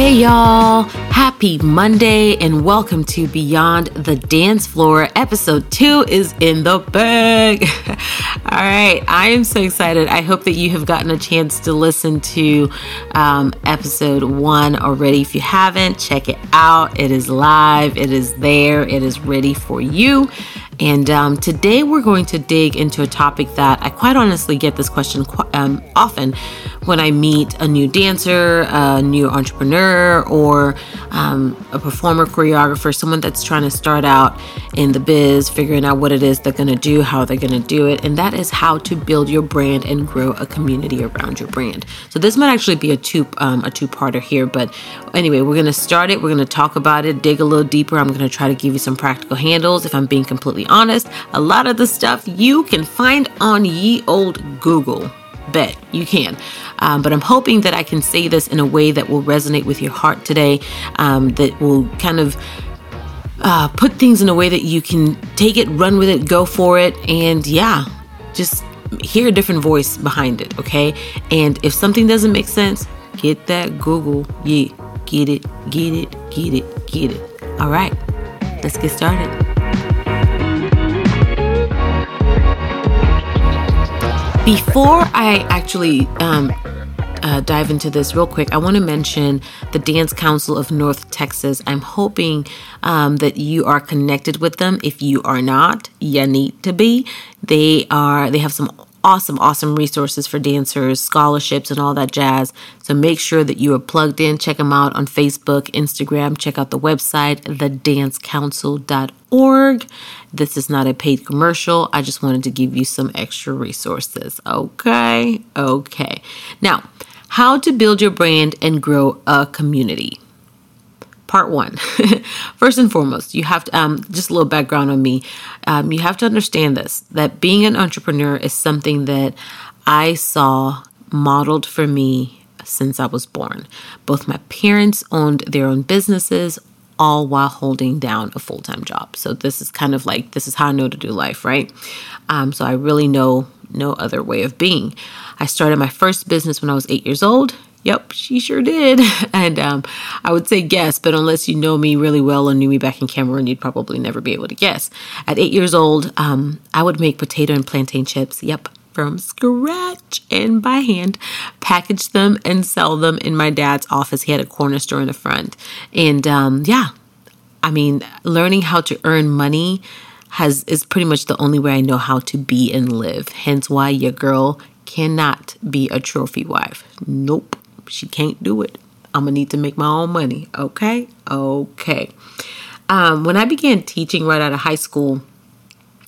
Hey, y'all. Happy Monday and welcome to Beyond the Dance Floor. Episode two is in the bag. All right. I am so excited. I hope that you have gotten a chance to listen to um, episode one already. If you haven't, check it out. It is live, it is there, it is ready for you. And um, today we're going to dig into a topic that I quite honestly get this question um, often when I meet a new dancer, a new entrepreneur, or um, a performer, choreographer, someone that's trying to start out in the biz, figuring out what it is they're going to do, how they're going to do it. And that is how to build your brand and grow a community around your brand. So this might actually be a two um, a two parter here, but anyway, we're going to start it. We're going to talk about it, dig a little deeper. I'm going to try to give you some practical handles. If I'm being completely honest, a lot of the stuff you can find on ye old Google. Bet you can. Um, but I'm hoping that I can say this in a way that will resonate with your heart today, um, that will kind of uh, put things in a way that you can take it, run with it, go for it, and yeah, just hear a different voice behind it, okay? And if something doesn't make sense, get that Google. Yeah, get it, get it, get it, get it. All right, let's get started. Before I actually um, uh, dive into this real quick, I want to mention the Dance Council of North Texas. I'm hoping um, that you are connected with them. If you are not, you need to be. They are. They have some awesome, awesome resources for dancers, scholarships, and all that jazz. So make sure that you are plugged in. Check them out on Facebook, Instagram. Check out the website, thedancecouncil.org. This is not a paid commercial. I just wanted to give you some extra resources. Okay. Okay. Now, how to build your brand and grow a community part one. First and foremost, you have to, um, just a little background on me. Um, you have to understand this that being an entrepreneur is something that I saw modeled for me since I was born. Both my parents owned their own businesses, all while holding down a full time job. So this is kind of like this is how I know to do life, right? Um, so I really know no other way of being. I started my first business when I was eight years old. Yep, she sure did. And um, I would say guess, but unless you know me really well and knew me back in Cameroon, you'd probably never be able to guess. At eight years old, um, I would make potato and plantain chips. Yep, from scratch and by hand, package them and sell them in my dad's office. He had a corner store in the front. And um, yeah, I mean, learning how to earn money has is pretty much the only way I know how to be and live. Hence why your girl cannot be a trophy wife. Nope. She can't do it. I'm gonna need to make my own money. Okay? Okay. Um, when I began teaching right out of high school,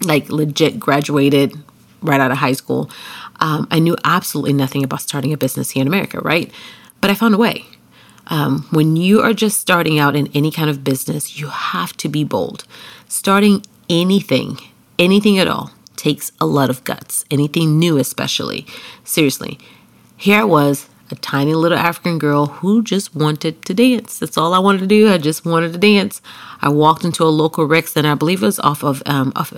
like legit graduated right out of high school, um, I knew absolutely nothing about starting a business here in America, right? But I found a way. Um, when you are just starting out in any kind of business, you have to be bold. Starting anything, anything at all, takes a lot of guts. Anything new, especially. Seriously. Here I was a tiny little African girl who just wanted to dance. That's all I wanted to do. I just wanted to dance. I walked into a local rec center. I believe it was off of um off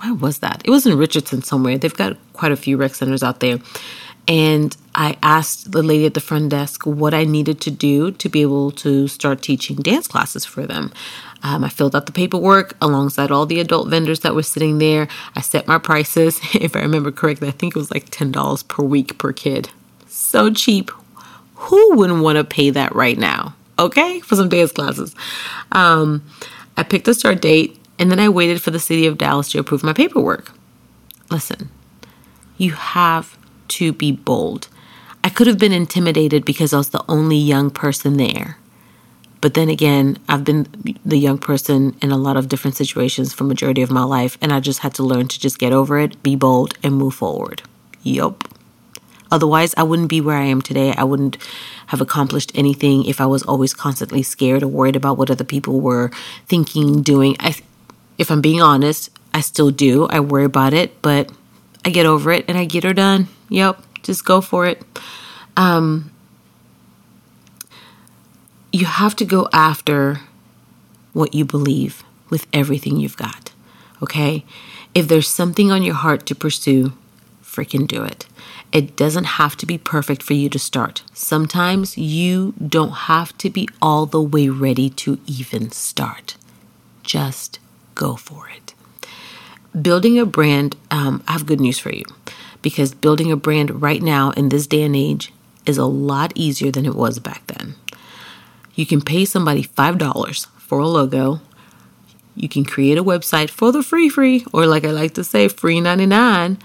where was that? It was in Richardson somewhere. They've got quite a few rec centers out there. And I asked the lady at the front desk what I needed to do to be able to start teaching dance classes for them. Um, I filled out the paperwork alongside all the adult vendors that were sitting there. I set my prices. If I remember correctly, I think it was like $10 per week per kid so cheap. Who wouldn't want to pay that right now? Okay, for some dance classes. Um, I picked a start date and then I waited for the city of Dallas to approve my paperwork. Listen, you have to be bold. I could have been intimidated because I was the only young person there. But then again, I've been the young person in a lot of different situations for majority of my life and I just had to learn to just get over it, be bold and move forward. Yup. Otherwise, I wouldn't be where I am today. I wouldn't have accomplished anything if I was always constantly scared or worried about what other people were thinking, doing. I, if I'm being honest, I still do. I worry about it, but I get over it and I get her done. Yep, just go for it. Um, you have to go after what you believe with everything you've got. Okay? If there's something on your heart to pursue, freaking do it. It doesn't have to be perfect for you to start. Sometimes you don't have to be all the way ready to even start. Just go for it. Building a brand, um, I have good news for you because building a brand right now in this day and age is a lot easier than it was back then. You can pay somebody $5 for a logo. You can create a website for the free free or like I like to say free 99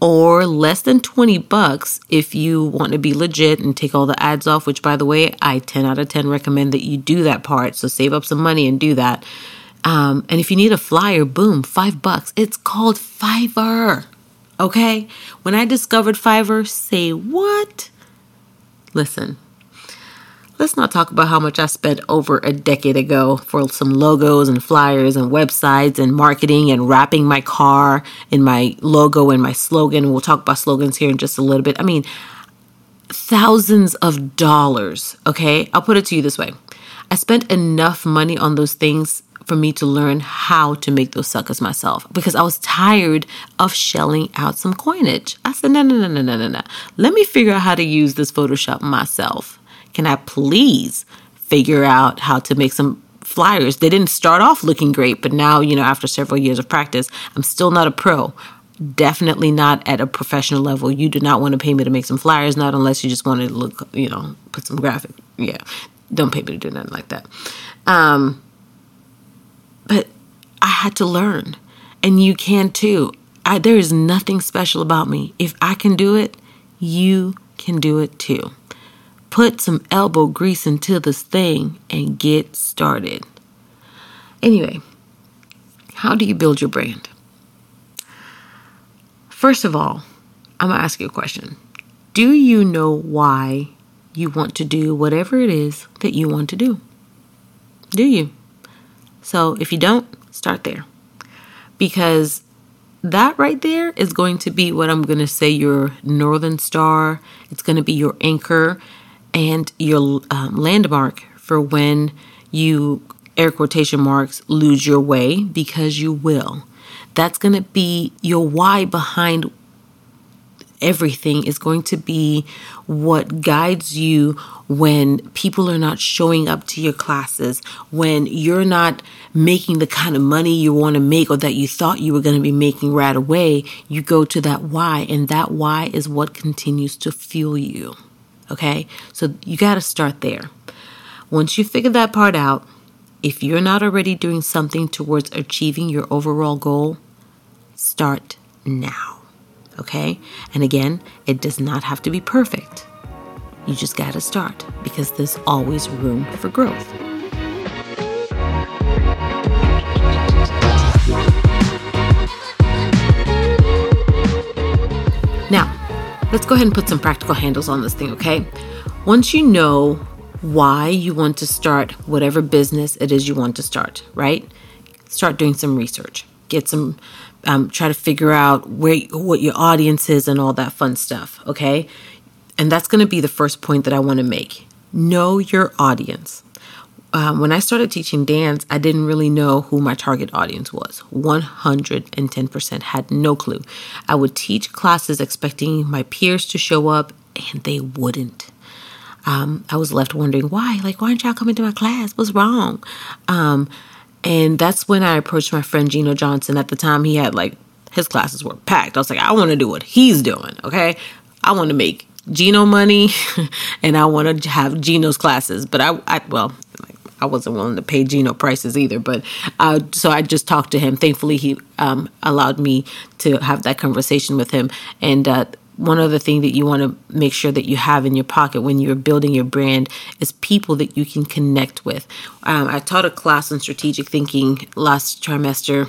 or less than 20 bucks if you want to be legit and take all the ads off, which by the way, I 10 out of 10 recommend that you do that part. So save up some money and do that. Um, and if you need a flyer, boom, five bucks. It's called Fiverr. Okay? When I discovered Fiverr, say what? Listen, let's not talk about how much I spent over a decade ago for some logos and flyers and websites and marketing and wrapping my car in my logo and my slogan. We'll talk about slogans here in just a little bit. I mean, thousands of dollars. Okay? I'll put it to you this way I spent enough money on those things for me to learn how to make those suckers myself because I was tired of shelling out some coinage. I said, no, no, no, no, no, no, no. Let me figure out how to use this Photoshop myself. Can I please figure out how to make some flyers? They didn't start off looking great, but now, you know, after several years of practice, I'm still not a pro. Definitely not at a professional level. You do not want to pay me to make some flyers, not unless you just want to look, you know, put some graphic. Yeah, don't pay me to do nothing like that. Um, but I had to learn, and you can too. I, there is nothing special about me. If I can do it, you can do it too. Put some elbow grease into this thing and get started. Anyway, how do you build your brand? First of all, I'm going to ask you a question. Do you know why you want to do whatever it is that you want to do? Do you? So if you don't, start there. Because that right there is going to be what I'm going to say your northern star. It's going to be your anchor and your um, landmark for when you, air quotation marks, lose your way because you will. That's going to be your why behind everything is going to be what guides you when people are not showing up to your classes, when you're not making the kind of money you want to make or that you thought you were going to be making right away. You go to that why, and that why is what continues to fuel you. Okay? So you got to start there. Once you figure that part out, if you're not already doing something towards achieving your overall goal, start now. Okay? And again, it does not have to be perfect. You just got to start because there's always room for growth. Let's go ahead and put some practical handles on this thing, okay? Once you know why you want to start whatever business it is you want to start, right? Start doing some research. Get some, um, try to figure out where what your audience is and all that fun stuff, okay? And that's going to be the first point that I want to make. Know your audience um, when I started teaching dance, I didn't really know who my target audience was. 110% had no clue. I would teach classes expecting my peers to show up, and they wouldn't. Um, I was left wondering why. Like, why aren't y'all coming to my class? What's wrong? Um, and that's when I approached my friend Gino Johnson. At the time, he had like his classes were packed. I was like, I want to do what he's doing. Okay, I want to make Gino money, and I want to have Gino's classes. But I, I well, I wasn't willing to pay Gino prices either. But uh, so I just talked to him. Thankfully, he um, allowed me to have that conversation with him. And uh, one other thing that you want to make sure that you have in your pocket when you're building your brand is people that you can connect with. Um, I taught a class on strategic thinking last trimester,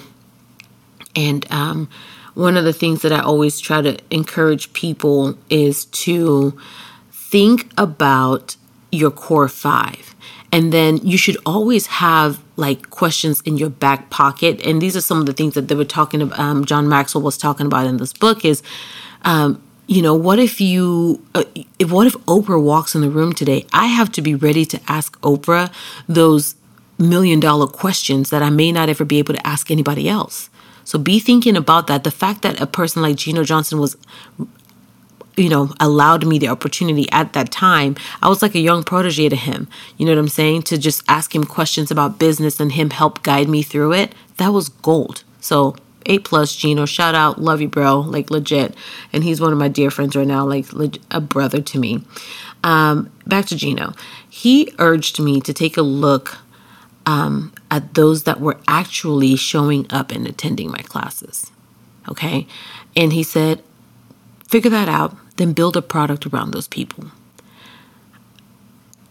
and um, one of the things that I always try to encourage people is to think about your core five. And then you should always have like questions in your back pocket. And these are some of the things that they were talking about. Um, John Maxwell was talking about in this book is, um, you know, what if you, uh, what if Oprah walks in the room today? I have to be ready to ask Oprah those million dollar questions that I may not ever be able to ask anybody else. So be thinking about that. The fact that a person like Gino Johnson was you know, allowed me the opportunity at that time. I was like a young protege to him. You know what I'm saying? To just ask him questions about business and him help guide me through it. That was gold. So a plus Gino, shout out, love you, bro, like legit. And he's one of my dear friends right now, like a brother to me. Um, back to Gino. He urged me to take a look um, at those that were actually showing up and attending my classes. Okay. And he said, figure that out, then build a product around those people.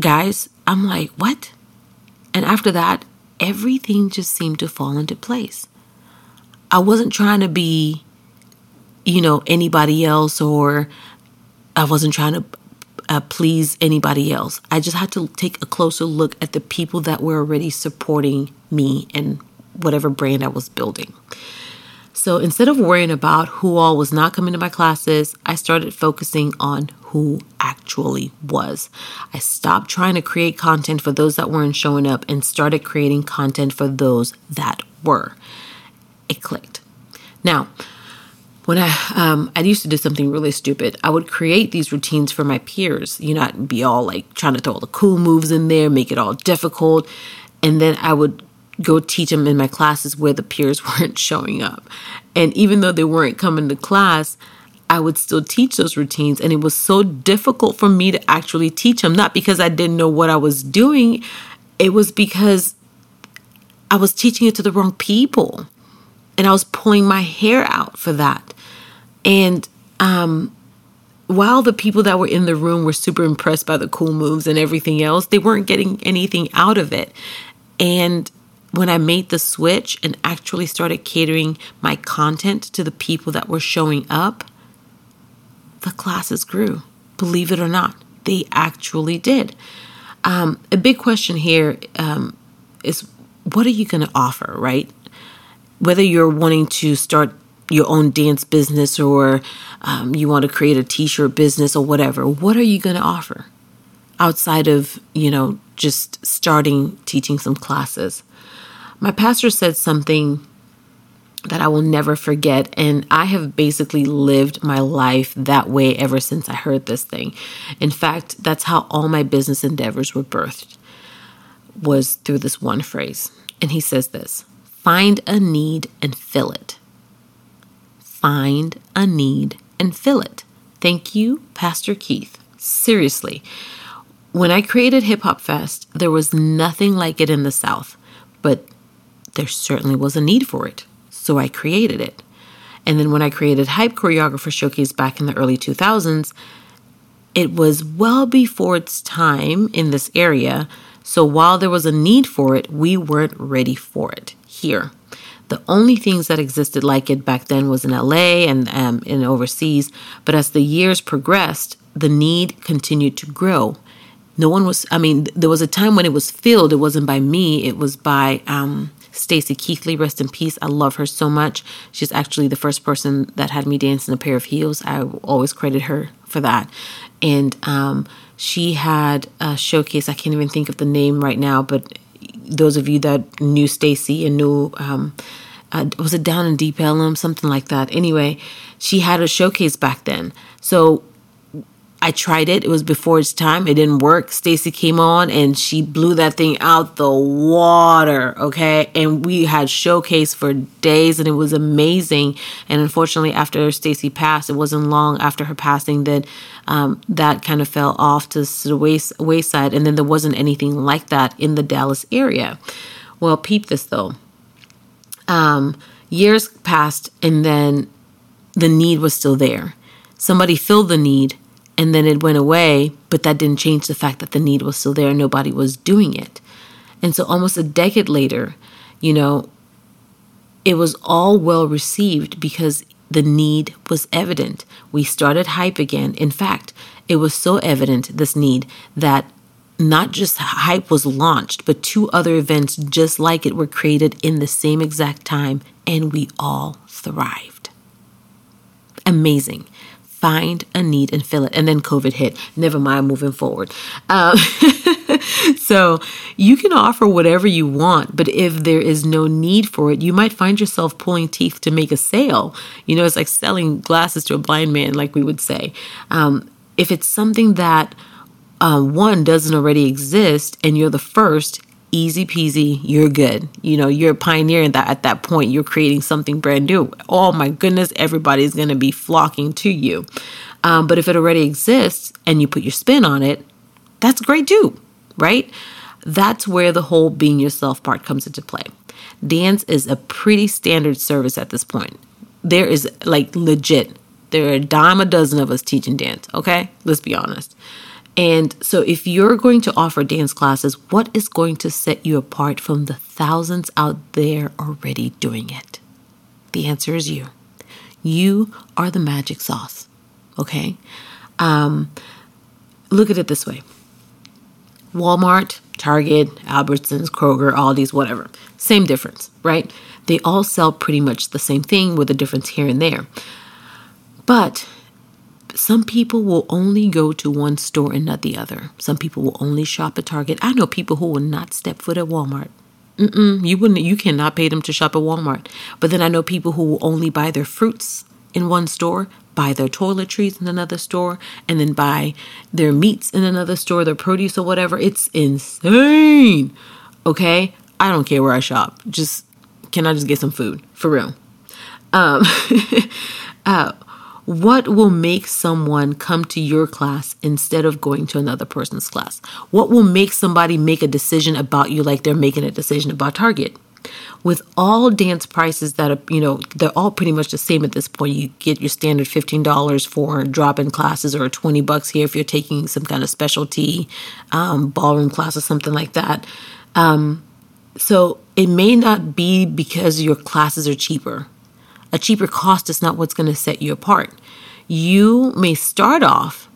Guys, I'm like, what? And after that, everything just seemed to fall into place. I wasn't trying to be, you know, anybody else or I wasn't trying to uh, please anybody else. I just had to take a closer look at the people that were already supporting me and whatever brand I was building. So instead of worrying about who all was not coming to my classes, I started focusing on who actually was. I stopped trying to create content for those that weren't showing up and started creating content for those that were. It clicked. Now, when I um, I used to do something really stupid. I would create these routines for my peers. You know, I'd be all like trying to throw all the cool moves in there, make it all difficult, and then I would go teach them in my classes where the peers weren't showing up. And even though they weren't coming to class, I would still teach those routines. And it was so difficult for me to actually teach them, not because I didn't know what I was doing, it was because I was teaching it to the wrong people. And I was pulling my hair out for that. And um, while the people that were in the room were super impressed by the cool moves and everything else, they weren't getting anything out of it. And when I made the switch and actually started catering my content to the people that were showing up, the classes grew. Believe it or not, they actually did. Um, a big question here um, is what are you going to offer, right? Whether you're wanting to start your own dance business or um, you want to create a t shirt business or whatever, what are you going to offer outside of, you know, just starting teaching some classes? My pastor said something that I will never forget. And I have basically lived my life that way ever since I heard this thing. In fact, that's how all my business endeavors were birthed, was through this one phrase. And he says this find a need and fill it. Find a need and fill it. Thank you, Pastor Keith. Seriously. When I created Hip Hop Fest, there was nothing like it in the South, but there certainly was a need for it. So I created it. And then when I created Hype Choreographer Showcase back in the early 2000s, it was well before its time in this area. So while there was a need for it, we weren't ready for it here. The only things that existed like it back then was in LA and um, in overseas. But as the years progressed, the need continued to grow. No one was, I mean, there was a time when it was filled. It wasn't by me, it was by um, Stacy Keithley, rest in peace. I love her so much. She's actually the first person that had me dance in a pair of heels. I always credit her for that. And um, she had a showcase. I can't even think of the name right now, but those of you that knew Stacy and knew, um, uh, was it down in Deep Ellum, something like that. Anyway, she had a showcase back then. So I tried it. It was before its time. It didn't work. Stacy came on and she blew that thing out the water. Okay. And we had showcase for days and it was amazing. And unfortunately, after Stacy passed, it wasn't long after her passing that um, that kind of fell off to the ways- wayside. And then there wasn't anything like that in the Dallas area. Well, peep this though. Um, years passed and then the need was still there. Somebody filled the need and then it went away, but that didn't change the fact that the need was still there. Nobody was doing it. And so almost a decade later, you know, it was all well received because the need was evident. We started hype again. In fact, it was so evident, this need, that not just hype was launched, but two other events just like it were created in the same exact time, and we all thrived. Amazing find a need and fill it. And then COVID hit. Never mind moving forward. Um, so you can offer whatever you want, but if there is no need for it, you might find yourself pulling teeth to make a sale. You know, it's like selling glasses to a blind man, like we would say. Um, if it's something that um, one doesn't already exist and you're the first, easy peasy, you're good. You know, you're a pioneer in that at that point, you're creating something brand new. Oh my goodness, everybody's going to be flocking to you. Um, but if it already exists and you put your spin on it, that's great too, right? That's where the whole being yourself part comes into play. Dance is a pretty standard service at this point. There is like legit, there are a dime a dozen of us teaching dance, okay? Let's be honest. And so, if you're going to offer dance classes, what is going to set you apart from the thousands out there already doing it? The answer is you. You are the magic sauce. Okay? Um, look at it this way Walmart, Target, Albertsons, Kroger, Aldi's, whatever. Same difference, right? They all sell pretty much the same thing with a difference here and there. But some people will only go to one store and not the other. Some people will only shop at Target. I know people who will not step foot at Walmart. Mm-mm, you wouldn't. You cannot pay them to shop at Walmart. But then I know people who will only buy their fruits in one store, buy their toiletries in another store, and then buy their meats in another store, their produce or whatever. It's insane. Okay, I don't care where I shop. Just can I just get some food for real? Um, uh, what will make someone come to your class instead of going to another person's class? What will make somebody make a decision about you like they're making a decision about Target? With all dance prices that are, you know, they're all pretty much the same at this point. You get your standard $15 for drop in classes or 20 bucks here if you're taking some kind of specialty um, ballroom class or something like that. Um, so it may not be because your classes are cheaper a cheaper cost is not what's going to set you apart. You may start off,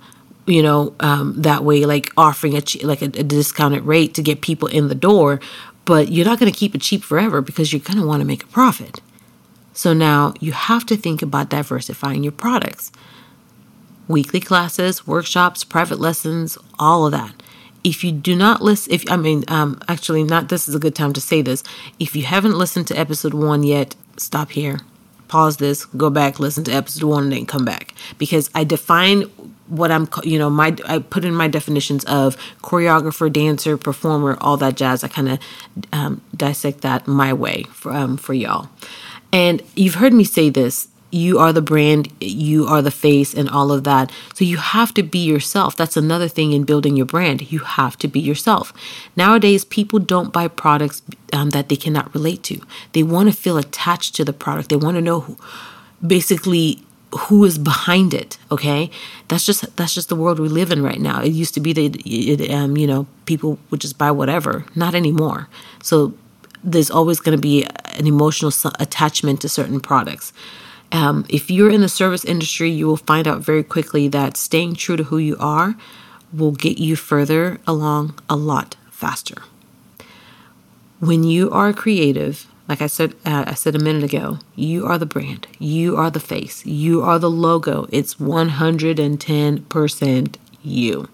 you know, um, that way, like offering a like a, a discounted rate to get people in the door, but you're not going to keep it cheap forever because you're going to want to make a profit. So now you have to think about diversifying your products. Weekly classes, workshops, private lessons, all of that. If you do not listen, if I mean, um, actually, not this is a good time to say this. If you haven't listened to episode one yet, stop here, pause this, go back, listen to episode one, and then come back because I define what I'm, you know, my I put in my definitions of choreographer, dancer, performer, all that jazz. I kind of um, dissect that my way for um, for y'all. And you've heard me say this you are the brand, you are the face, and all of that. So you have to be yourself. That's another thing in building your brand. You have to be yourself. Nowadays, people don't buy products um, that they cannot relate to. They want to feel attached to the product. They want to know who, basically who is behind it okay that's just that's just the world we live in right now it used to be that it, um, you know people would just buy whatever not anymore so there's always going to be an emotional attachment to certain products um, if you're in the service industry, you will find out very quickly that staying true to who you are will get you further along a lot faster. When you are creative, like I said, uh, I said a minute ago, you are the brand, you are the face, you are the logo. It's 110% you.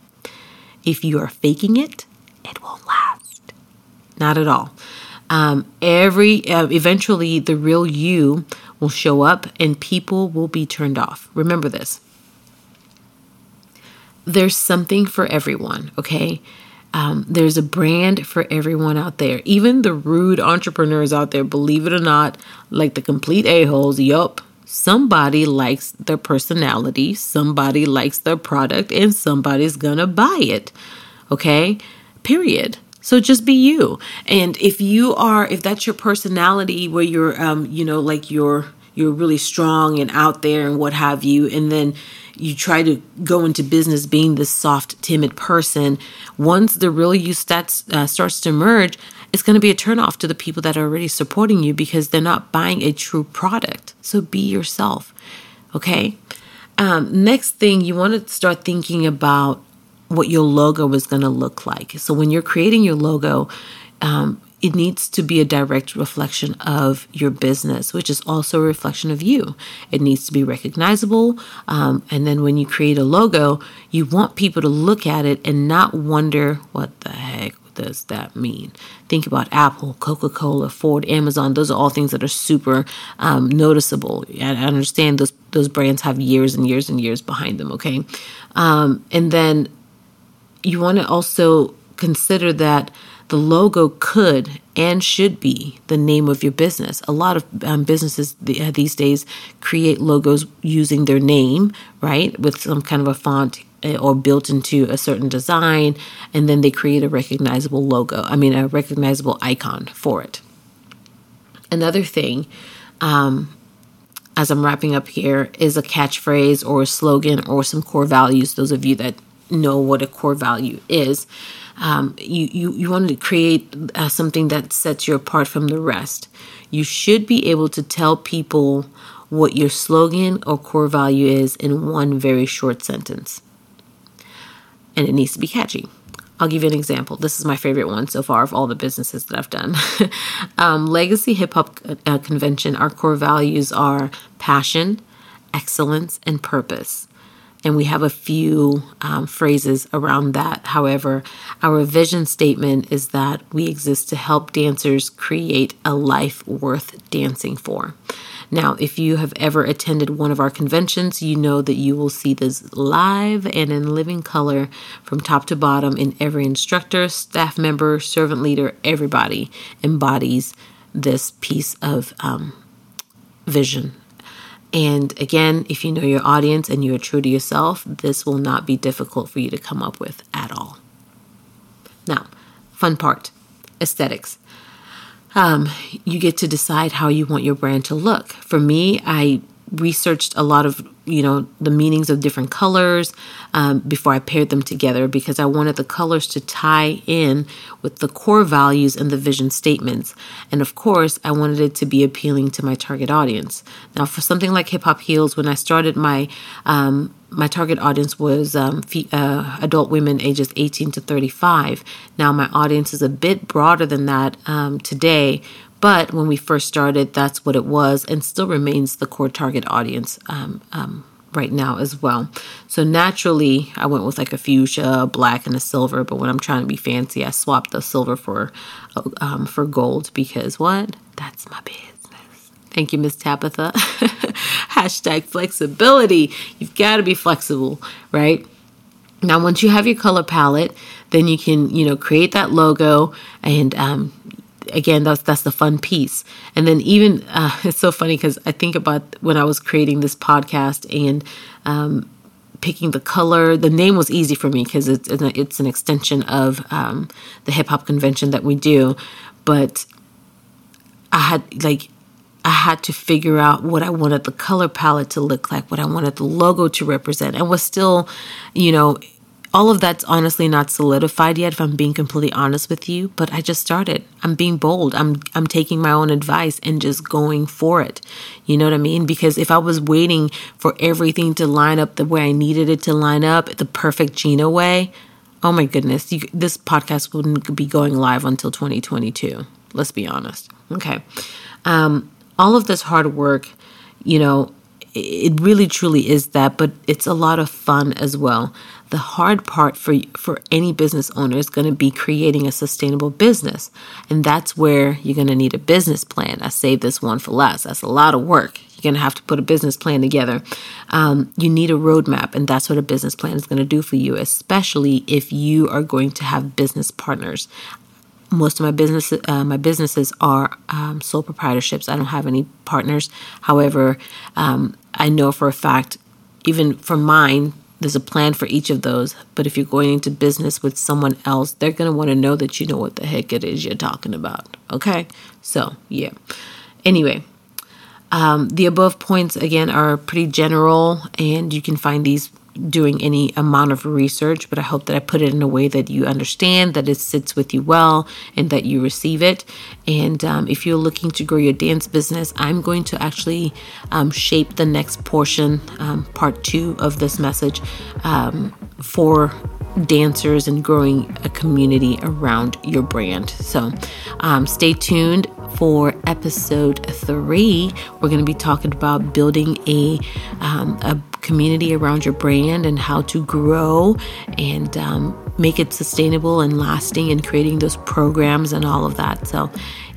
If you are faking it, it won't last. Not at all. Um, every uh, eventually, the real you will show up and people will be turned off. Remember this. There's something for everyone, okay? Um, there's a brand for everyone out there. Even the rude entrepreneurs out there, believe it or not, like the complete a-holes, yup. Somebody likes their personality, somebody likes their product, and somebody's gonna buy it. Okay? Period. So just be you. And if you are, if that's your personality where you're, um, you know, like you're, you're really strong and out there and what have you, and then you try to go into business being this soft, timid person, once the real you starts, uh, starts to emerge, it's going to be a turnoff to the people that are already supporting you because they're not buying a true product. So be yourself. Okay. Um, next thing, you want to start thinking about what your logo is going to look like. So when you're creating your logo, um, it needs to be a direct reflection of your business, which is also a reflection of you. It needs to be recognizable. Um, and then when you create a logo, you want people to look at it and not wonder what the heck does that mean? Think about Apple, Coca Cola, Ford, Amazon. Those are all things that are super um, noticeable. I understand those those brands have years and years and years behind them. Okay, um, and then you want to also consider that the logo could and should be the name of your business. A lot of um, businesses uh, these days create logos using their name, right, with some kind of a font uh, or built into a certain design, and then they create a recognizable logo, I mean, a recognizable icon for it. Another thing, um, as I'm wrapping up here, is a catchphrase or a slogan or some core values. Those of you that know what a core value is um, you, you, you want to create uh, something that sets you apart from the rest. You should be able to tell people what your slogan or core value is in one very short sentence. And it needs to be catchy. I'll give you an example. This is my favorite one so far of all the businesses that I've done. um, Legacy Hip Hop uh, Convention, our core values are passion, excellence, and purpose and we have a few um, phrases around that. However, our vision statement is that we exist to help dancers create a life worth dancing for. Now, if you have ever attended one of our conventions, you know that you will see this live and in living color from top to bottom in every instructor, staff member, servant leader, everybody embodies this piece of um, vision and again, if you know your audience and you are true to yourself, this will not be difficult for you to come up with at all. Now, fun part aesthetics. Um, you get to decide how you want your brand to look. For me, I researched a lot of you know the meanings of different colors um, before I paired them together because I wanted the colors to tie in with the core values and the vision statements, and of course I wanted it to be appealing to my target audience. Now, for something like Hip Hop heels when I started my um, my target audience was um, uh, adult women ages 18 to 35. Now, my audience is a bit broader than that um, today, but when we first started, that's what it was and still remains the core target audience um, um, right now as well. So naturally, I went with like a fuchsia, black, and a silver. But when I'm trying to be fancy, I swapped the silver for um, for gold because what? That's my business. Thank you, Miss Tabitha. Hashtag flexibility. You've got to be flexible, right? Now, once you have your color palette, then you can, you know, create that logo and um, again that's that's the fun piece. And then even uh, it's so funny because i think about when i was creating this podcast and um, picking the color the name was easy for me because it's it's an extension of um, the hip hop convention that we do. But i had like I had to figure out what I wanted the color palette to look like, what I wanted the logo to represent, and was still, you know, all of that's honestly not solidified yet if I'm being completely honest with you, but I just started. I'm being bold. I'm I'm taking my own advice and just going for it. You know what I mean? Because if I was waiting for everything to line up the way I needed it to line up, the perfect Gina way, oh my goodness, you, this podcast wouldn't be going live until 2022. Let's be honest. Okay. Um, all of this hard work, you know, it really truly is that, but it's a lot of fun as well. The hard part for for any business owner is going to be creating a sustainable business, and that's where you're going to need a business plan. I saved this one for last. That's a lot of work. You're going to have to put a business plan together. Um, you need a roadmap, and that's what a business plan is going to do for you, especially if you are going to have business partners most of my business uh, my businesses are um, sole proprietorships. I don't have any partners. However, um, I know for a fact, even for mine, there's a plan for each of those. But if you're going into business with someone else, they're going to want to know that you know what the heck it is you're talking about. Okay? So, yeah. Anyway, um, the above points again are pretty general, and you can find these doing any amount of research, but I hope that I put it in a way that you understand, that it sits with you well, and that you receive it. And um, if you're looking to grow your dance business, I'm going to actually um, shape the next portion, um, part two of this message, um, for dancers and growing a community around your brand. So um, stay tuned for episode three. We're going to be talking about building a, um, a community around your brand and how to grow and um, make it sustainable and lasting and creating those programs and all of that. So,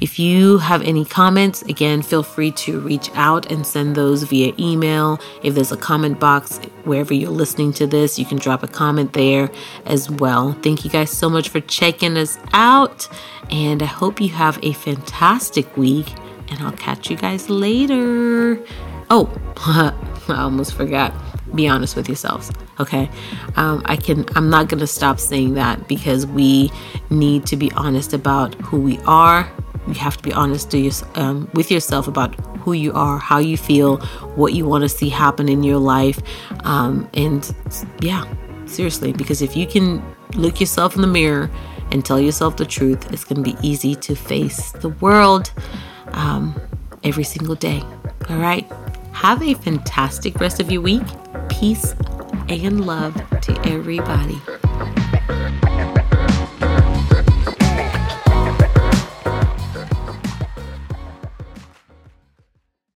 if you have any comments, again, feel free to reach out and send those via email. If there's a comment box wherever you're listening to this, you can drop a comment there as well. Thank you guys so much for checking us out, and I hope you have a fantastic week. And I'll catch you guys later. Oh, I almost forgot. Be honest with yourselves, okay? Um, I can. I'm not gonna stop saying that because we need to be honest about who we are. You have to be honest to your, um, with yourself about who you are, how you feel, what you want to see happen in your life, um, and yeah, seriously. Because if you can look yourself in the mirror and tell yourself the truth, it's going to be easy to face the world um, every single day. All right. Have a fantastic rest of your week. Peace and love to everybody.